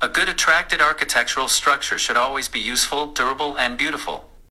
A good attracted architectural structure should always be useful, durable, and beautiful.